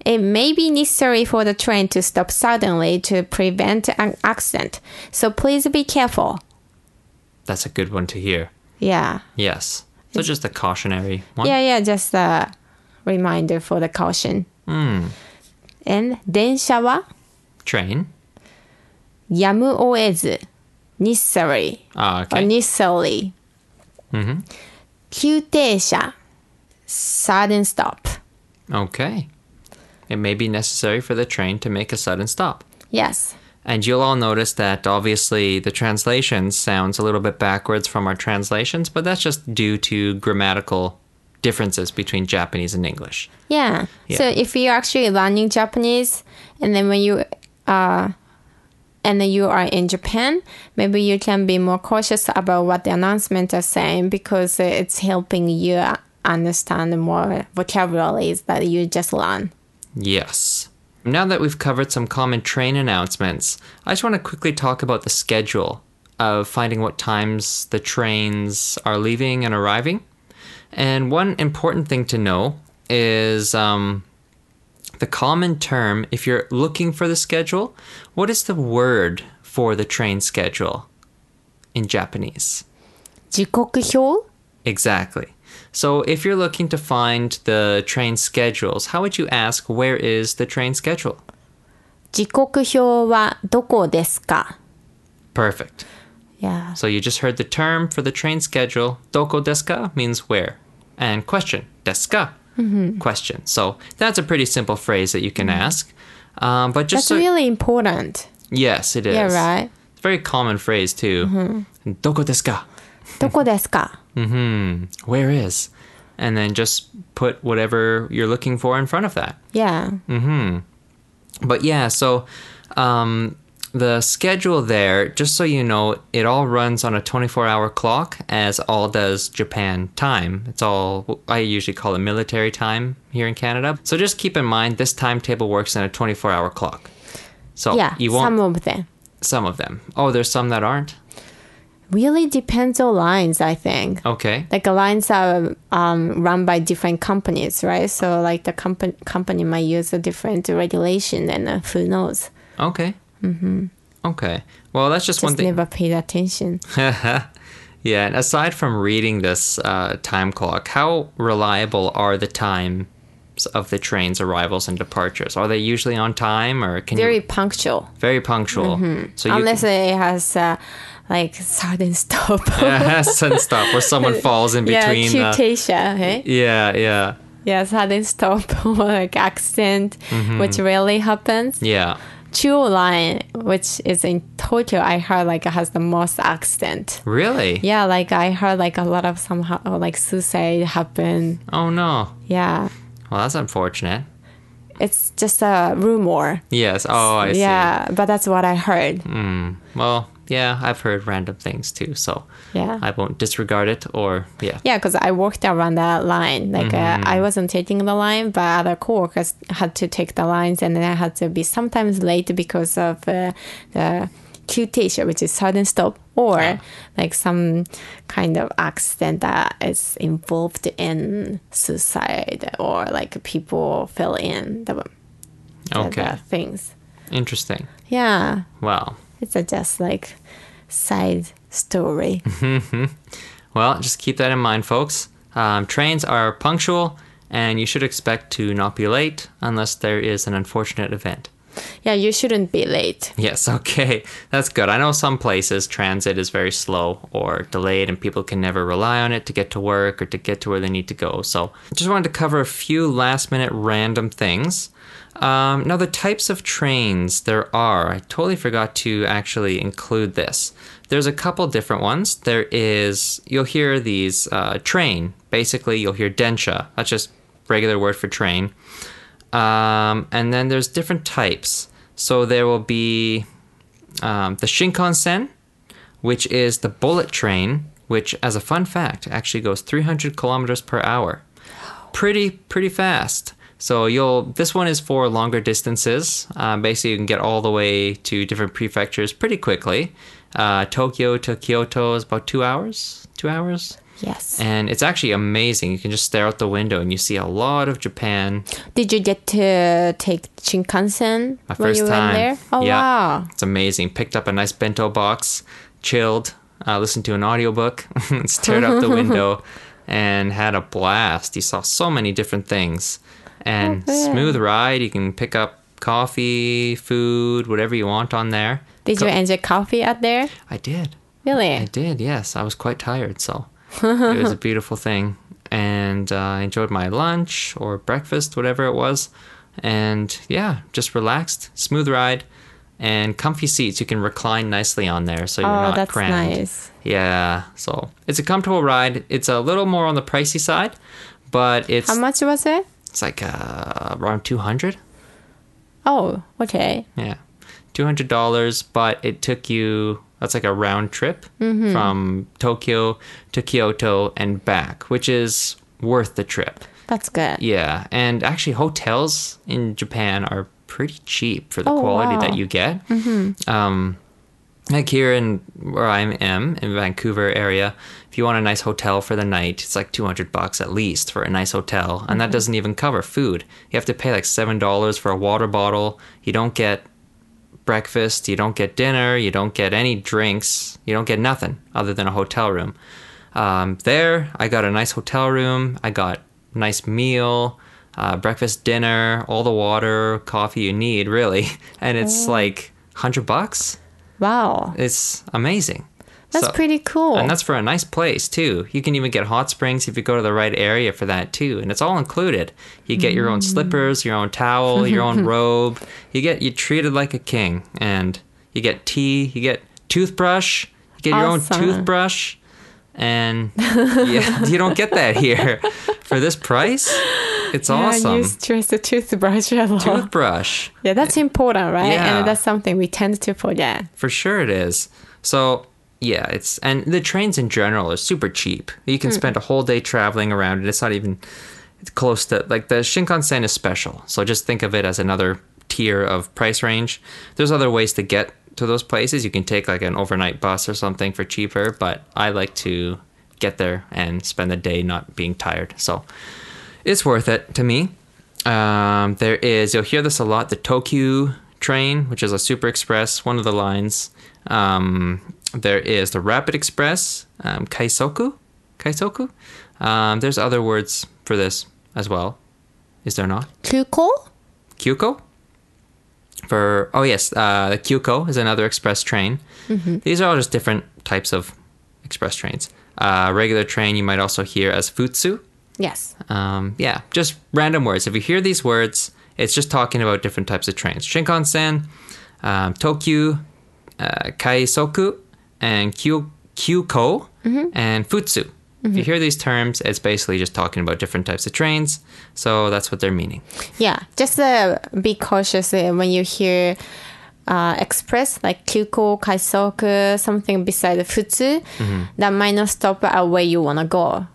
B: It may be necessary for the train to stop suddenly to prevent an accident, so please be careful.
A: That's a good one to hear.
B: Yeah.
A: Yes. So just a cautionary one.
B: Yeah, yeah, just a reminder for the caution.
A: Hmm.
B: And 電車は
A: Train.
B: やむを得ず necessary
A: Ah,
B: or
A: okay.
B: necessarily 急停車 sudden stop.
A: Okay. It may be necessary for the train to make a sudden stop.
B: Yes.
A: And you'll all notice that obviously the translation sounds a little bit backwards from our translations, but that's just due to grammatical differences between Japanese and English.
B: Yeah.
A: Yeah.
B: So if you're actually learning Japanese and then when you uh and then you are in Japan, maybe you can be more cautious about what the announcements are saying because it's helping you understand more vocabularies that you just learn.
A: Yes. Now that we've covered some common train announcements, I just want to quickly talk about the schedule of finding what times the trains are leaving and arriving. And one important thing to know is um, the common term, if you're looking for the schedule, what is the word for the train schedule in Japanese?
B: 時刻表
A: Exactly. So if you're looking to find the train schedules, how would you ask where is the train schedule?
B: 時刻表はどこですか
A: Perfect.
B: Yeah.
A: So you just heard the term for the train schedule. Doko desu ka means where. And question, desu ka? Question. So that's a pretty simple phrase that you can ask. Um, but just
B: That's
A: so,
B: really important.
A: yes, it is.
B: Yeah, right.
A: It's a very common phrase too. Doko desu ka?
B: ど
A: Hmm. Where is? And then just put whatever you're looking for in front of that.
B: Yeah. Hmm.
A: But yeah, so um, the schedule there, just so you know, it all runs on a 24 hour clock, as all does Japan time. It's all, I usually call it military time here in Canada. So just keep in mind this timetable works in a 24 hour clock. So
B: yeah,
A: you won't.
B: Some of them.
A: Some of them. Oh, there's some that aren't?
B: Really depends on lines, I think.
A: Okay.
B: like the lines are um, run by different companies, right? So like the company company might use a different regulation, and uh, who knows?
A: Okay. Mm-hmm. Okay. Well, that's just, one
B: Just
A: thing.
B: never paid attention.
A: Yeah, and aside from reading this uh, time clock, how reliable are the times of the train's arrivals and departures? Are they usually on time, or can
B: Very
A: you
B: punctual,
A: very punctual? So you
B: unless it has uh, like sudden stop.
A: yeah, sudden stop where someone falls in
B: yeah,
A: between. uh,
B: cutation, hey?
A: yeah, yeah,
B: Yeah, sudden stop or like accident,
A: Mm-hmm.
B: which rarely happens.
A: yeah.
B: Chuo line, which is in Tokyo, I heard like it has the most accident.
A: Really?
B: Yeah, like I heard like a lot of somehow like suicide happen.
A: Oh no.
B: Yeah.
A: Well, that's unfortunate.
B: it's just a rumor.
A: Yes. Oh, I see.
B: yeah, but that's what I heard.
A: Mm, well, yeah, I've heard random things too, so
B: Yeah.
A: I won't disregard it or yeah.
B: Yeah, because I worked around that line. Like uh,
A: Mm-hmm.
B: I wasn't taking the line, but other coworkers had to take the lines, and then I had to be sometimes late because of uh, the QT, which is sudden stop, or like some kind of accident that is involved in suicide, or like people fell in the, the,
A: Okay.
B: the things.
A: Interesting.
B: Yeah,
A: Well,
B: it's a just like side story.
A: well, just keep that in mind, folks. Um, trains are punctual, and you should expect to not be late unless there is an unfortunate event.
B: yeah, you shouldn't be late.
A: Yes, okay. That's good. I know some places transit is very slow or delayed and people can never rely on it to get to work or to get to where they need to go. So, I just wanted to cover a few last minute random things. Um, now, the types of trains there are, I totally forgot to actually include this. There's a couple different ones. There is, you'll hear these uh, train. Basically, you'll hear densha. That's just regular word for train. Um, and then there's different types. So there will be um, the Shinkansen, which is the bullet train, which, as a fun fact, actually goes 300 kilometers per hour. Pretty, pretty fast. So you'll. This one is for longer distances. Um, basically, you can get all the way to different prefectures pretty quickly. Uh, Tokyo to Kyoto is about two hours. Two hours.
B: Yes.
A: And it's actually amazing. You can just stare out the window and you see a lot of Japan.
B: Did you get to take Shinkansen
A: My
B: when
A: first
B: you
A: time.
B: went there? Oh
A: Yeah.
B: wow!
A: It's amazing. Picked up a nice bento box, chilled, uh, listened to an audiobook, stared out the window, and had a blast. You saw so many different things. And
B: Oh,
A: smooth ride. You can pick up coffee, food, whatever you want on there.
B: Did you enjoy coffee out there?
A: I did.
B: Really?
A: I did, yes. I was quite tired, so it was a beautiful thing. And uh, I enjoyed my lunch or breakfast, whatever it was. And yeah, just relaxed, smooth ride, and comfy seats. You can recline nicely on there, so you're
B: oh,
A: not
B: that's
A: crammed.
B: nice.
A: Yeah, so it's a comfortable ride. It's a little more on the pricey side, but it's
B: How much was it?
A: It's like uh, around two hundred.
B: Oh, okay.
A: Yeah, two hundred dollars, but it took you. That's like a round trip
B: Mm-hmm.
A: from Tokyo to Kyoto and back, which is worth the trip.
B: That's good.
A: Yeah, and actually, hotels in Japan are pretty cheap for the
B: Oh,
A: quality
B: wow.
A: that you get. Um, like here in where I am in Vancouver area, if you want a nice hotel for the night, it's like two hundred bucks at least for a nice hotel, and that doesn't even cover food. You have to pay like seven dollars for a water bottle. You don't get breakfast, you don't get dinner, you don't get any drinks, you don't get nothing other than a hotel room. Um, there, I got a nice hotel room, I got nice meal, uh, breakfast, dinner, all the water, coffee you need, really, and it's like hundred bucks.
B: Wow,
A: It's amazing.
B: that's
A: So-
B: pretty cool.
A: and that's for a nice place too. You can even get hot springs if you go to the right area for that too, and it's all included. You get your own mm. slippers, your own towel, your own robe. You get you treated like a king, and you get tea. You get toothbrush. You get your own toothbrush, and yeah, you don't get that here for this price. It's
B: yeah,
A: awesome.
B: you stress the toothbrush a lot.
A: Toothbrush.
B: yeah, that's important, right?
A: Yeah.
B: And that's something we tend to forget.
A: For sure it is. So yeah, it's and the trains in general are super cheap. You can mm. spend a whole day traveling around it. It's not even close to like the Shinkansen is special. So just think of it as another tier of price range. There's other ways to get to those places. You can take like an overnight bus or something for cheaper, but I like to get there and spend the day not being tired. So it's worth it to me. Um, there is, you'll hear this a lot, the Tokkyu train, which is a super express, one of the lines. Um, there is the Rapid Express, um, Kaisoku. Kaisoku. Um, there's other words for this as well. Is there not?
B: Kyuko?
A: Kyuko. For oh yes, uh, the Kyuko is another express train. These are all just different types of express trains. Uh, regular train you might also hear as futsu.
B: Yes.
A: Um, yeah, just random words. If you hear these words, it's just talking about different types of trains. Shinkansen, um, Tokkyu, uh, Kaisoku, and Kyu- Kyuko, and Futsu. If you hear these terms, it's basically just talking about different types of trains. So that's what they're meaning.
B: Yeah, just uh, be cautious uh, when you hear uh, express like kyuko, kaisoku, something beside futsu that might not stop at where you want to go.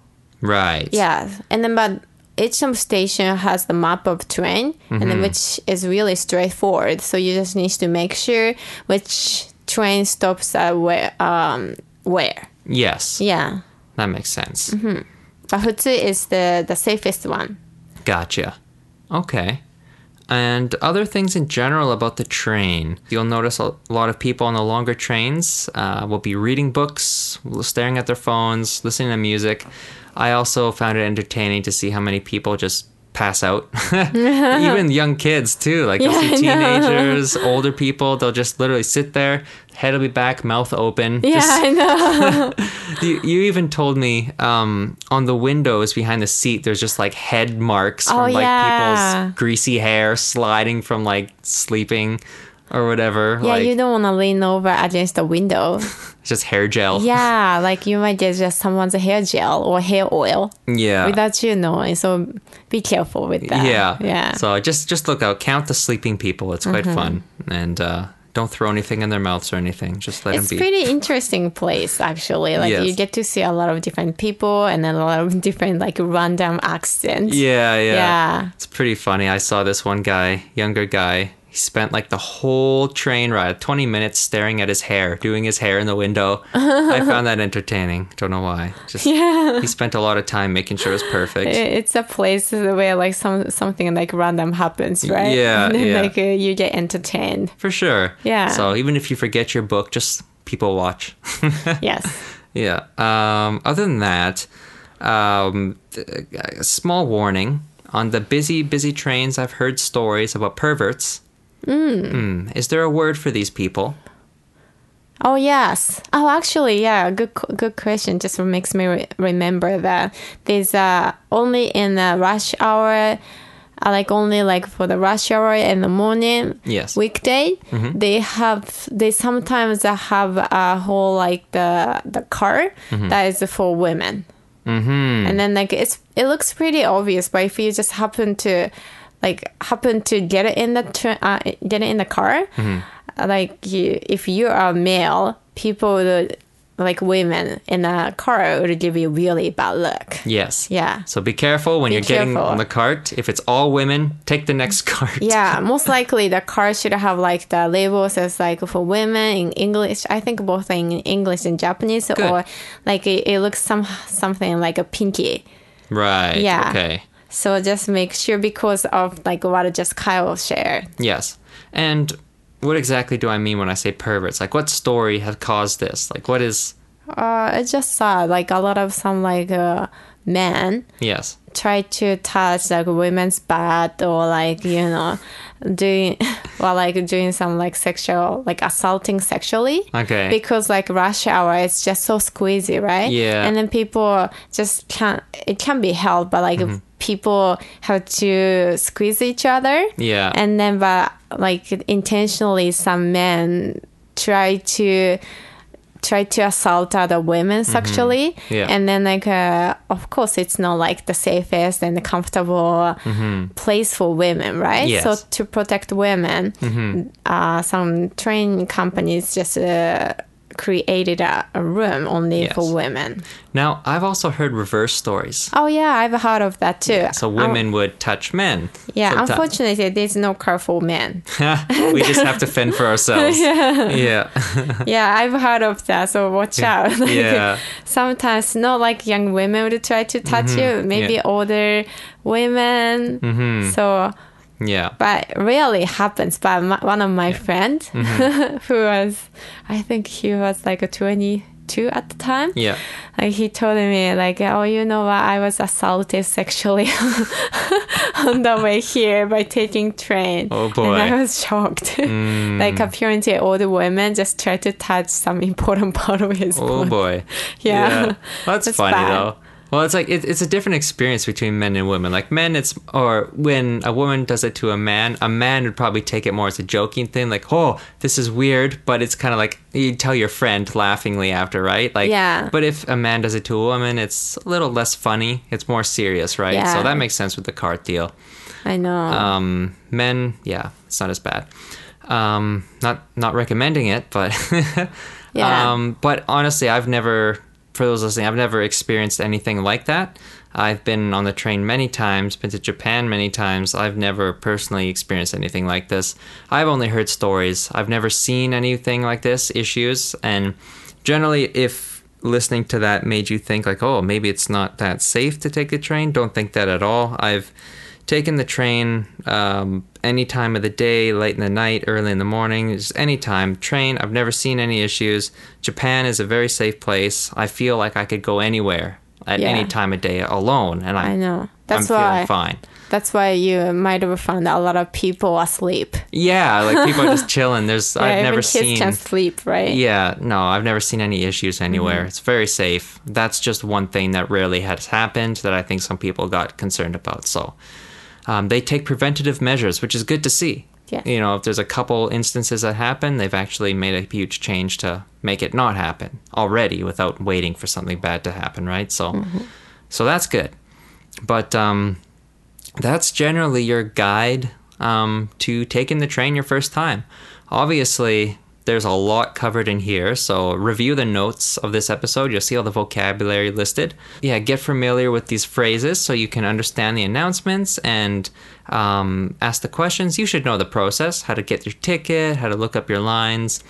A: Right.
B: Yeah, and then but each station has the map of train, and then which is really straightforward. So you just need to make sure which train stops at where. Um, where?
A: Yes.
B: Yeah,
A: That makes sense.
B: but futsu is the the safest one.
A: Gotcha. Okay. And other things in general about the train. You'll notice a lot of people on the longer trains uh, will be reading books, staring at their phones, listening to music. I also found it entertaining to see how many people just pass out. Even young kids, too. Like, you'll see teenagers, older people, they'll just literally sit there, head will be back, mouth open.
B: Yeah,
A: just
B: I know.
A: you, you even told me um, on the windows behind the seat, there's just like head marks from
B: Oh,
A: like
B: yeah.
A: people's greasy hair sliding from like sleeping or whatever.
B: Yeah,
A: like
B: you don't want to lean over against the window.
A: it's just hair gel.
B: yeah, like you might get just someone's hair gel or hair oil
A: Yeah.
B: without you knowing. So be careful with that.
A: yeah.
B: Yeah. Mm-hmm.
A: So just just look out. Count the sleeping people. It's quite fun. And uh, don't throw anything in their mouths or anything. Just let
B: it's
A: them be.
B: pretty interesting place actually. Like
A: Yes.
B: you get to see a lot of different people and then a lot of different like random accents.
A: yeah, yeah.
B: Yeah.
A: It's pretty funny. I saw this one guy, younger guy. He spent like the whole train ride, 20 minutes staring at his hair, doing his hair in the window. I found that entertaining. Don't know why. Just
B: Yeah.
A: he spent a lot of time making sure it was perfect.
B: It's a place where like some something like random happens, right?
A: Yeah,
B: And then,
A: yeah.
B: Like uh, you get entertained.
A: For sure.
B: Yeah.
A: So even if you forget your book, just people watch.
B: Yes.
A: Yeah. Um, other than that, um, a small warning on the busy, busy trains. I've heard stories about perverts. Mm. Is there a word for these people?
B: Oh yes. Oh, actually, yeah. Good, good question. Just makes me re- remember that there's uh only in the rush hour, uh, like only like for the rush hour in the morning.
A: Yes.
B: Weekday, they have they sometimes have a whole like the the car that is for women.
A: Mm-hmm.
B: and then like it's it looks pretty obvious but if you just happen to like happen to get it in the tra- uh, get it in the car uh, like you, if you are male people would, like women in a car would give you really bad look
A: Yes.
B: yeah
A: So be careful when
B: Be
A: you're getting on the cart. If it's all women, take the next cart.
B: yeah most likely the car should have like the label says like for women in english i think both in english and japanese or like it, it looks some something like a pinky
A: Right.
B: Yeah.
A: Okay.
B: So just make sure because of like what just kyle shared
A: Yes. And what exactly do I mean when I say perverts? Like, what story has caused this? Like, what is.
B: Uh, it's just sad. Like a lot of some like uh, men
A: Yes.
B: try to touch like women's butt or like you know doing well like doing some like sexual like assaulting sexually.
A: Okay.
B: Because like rush hour, it's just so squeezy, right?
A: Yeah.
B: And then people just can't. It can be held but like
A: Mm-hmm.
B: People have to squeeze each other.
A: Yeah.
B: And then, but like intentionally, some men try to try to assault other women sexually.
A: Mm-hmm. Yeah.
B: And then, like, uh, of course, it's not like the safest and the comfortable place for women, right?
A: Mm-hmm. Yes. Mm-hmm.
B: So to protect women, uh, some train companies just. Uh, created a, a room only
A: Yes.
B: for women.
A: Now, I've also heard reverse stories.
B: Oh yeah, I've heard of that too.
A: So
B: Um,
A: women would touch men.
B: yeah,
A: sometimes.
B: unfortunately, there's no car for men.
A: we just have to fend for ourselves. yeah.
B: yeah, I've heard of that. So watch out. Like,
A: Yeah.
B: Sometimes not like young women would try to touch you. Maybe
A: yeah.
B: older women. So,
A: Yeah.
B: but really happens. But my, one of my friends mm-hmm. who was, I think he was like a 22 at the time.
A: Yeah.
B: Like he told me like, oh, you know what? I was assaulted sexually on the way here by taking train.
A: Oh, boy. And.
B: I was shocked. like mm. apparently older women just try to touch some important part of his
A: Oh
B: body.
A: boy.
B: Yeah.
A: That's,
B: That's
A: funny
B: bad.
A: though. Well, it's like it, it's a different experience between men and women. Like men, it's or when a woman does it to a man, a man would probably take it more as a joking thing, like, "Oh, this is weird," but it's kind of like you tell your friend laughingly after, right? Like,
B: Yeah.
A: But if a man does it to a woman, it's a little less funny. It's more serious, right?
B: Yeah.
A: So that makes sense with the cart deal.
B: I know.
A: Um, men, yeah, it's not as bad. Um, not not recommending it, but
B: Yeah.
A: um, but honestly, I've never, for those listening, I've never experienced anything like that. I've been on the train many times, been to Japan many times. I've never personally experienced anything like this. I've only heard stories. I've never seen anything like this, issues. And generally, if listening to that made you think, like, oh, maybe it's not that safe to take the train, don't think that at all. I've taken the train um, any time of the day, late in the night, early in the morning, just any time. Train, I've never seen any issues. Japan is a very safe place. I feel like I could go anywhere at
B: Yeah.
A: any time of day alone, and I,
B: I know. That's
A: I'm
B: why.
A: feeling fine.
B: That's why you might have found a lot of people asleep.
A: Yeah, like people are just chilling. There's
B: Yeah,
A: I've
B: even
A: never
B: kids
A: seen.
B: can sleep, right?
A: Yeah, no, I've never seen any issues anywhere.
B: Mm-hmm.
A: It's very safe. That's just one thing that rarely has happened that I think some people got concerned about. So um, they take preventative measures, which is good to see. You know, if there's a couple instances that happen, they've actually made a huge change to make it not happen already without waiting for something bad to happen, right? So,
B: Mm-hmm.
A: so that's good. But um, that's generally your guide um, to taking the train your first time. Obviously, there's a lot covered in here, so review the notes of this episode. You'll see all the vocabulary listed. Yeah, get familiar with these phrases so you can understand the announcements and um, ask the questions. You should know the process how to get your ticket, how to look up your lines,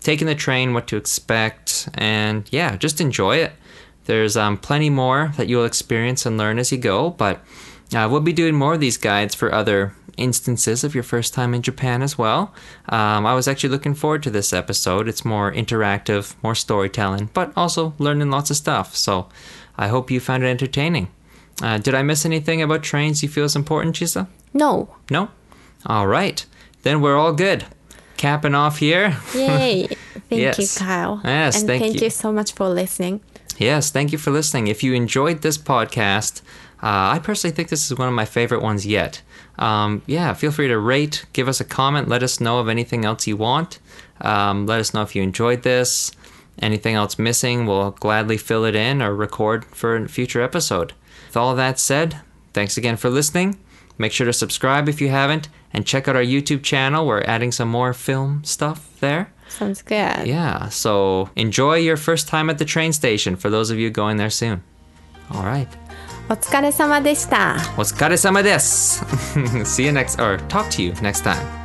A: taking the train, what to expect, and yeah, just enjoy it. There's um, plenty more that you'll experience and learn as you go, but uh, we'll be doing more of these guides for other instances of your first time in Japan as well. Um, I was actually looking forward to this episode. It's more interactive, more storytelling, but also learning lots of stuff. So I hope you found it entertaining. Uh, did I miss anything about trains you feel is important, Chisa?
B: No.
A: No? All right. Then we're all good. Capping off here.
B: Yay. Thank
A: Yes.
B: you, Kyle.
A: Yes,
B: and
A: thank
B: thank
A: you.
B: you so much for listening.
A: Yes, thank you for listening. If you enjoyed this podcast, uh, I personally think this is one of my favorite ones yet. Um, yeah, feel free to rate, give us a comment, let us know of anything else you want. Um, let us know if you enjoyed this. Anything else missing, we'll gladly fill it in or record for a future episode. With all that said, thanks again for listening. Make sure to subscribe if you haven't, and check out our YouTube channel. We're adding some more film stuff there.
B: Sounds good.
A: Yeah, so enjoy your first time at the train station for those of you going there soon. All right.
B: お疲れ様でした。
A: お疲れ様です See you next, or talk to you next time.